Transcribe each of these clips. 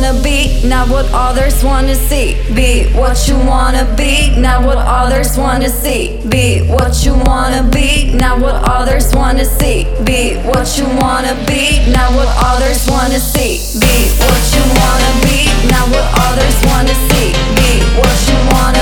Wanna be, not what others wanna see. Be what you wanna be, not what others wanna see. Be what you wanna be, not what others wanna see. Be what you wanna be, not what others wanna see. Be what you wanna be, not what others wanna see. Be what you wanna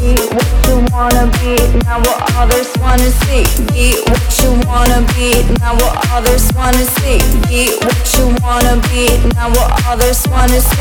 Be what you wanna be, not what others wanna see. Be what you wanna be, not what others wanna see. Be what you wanna be, not what others wanna see.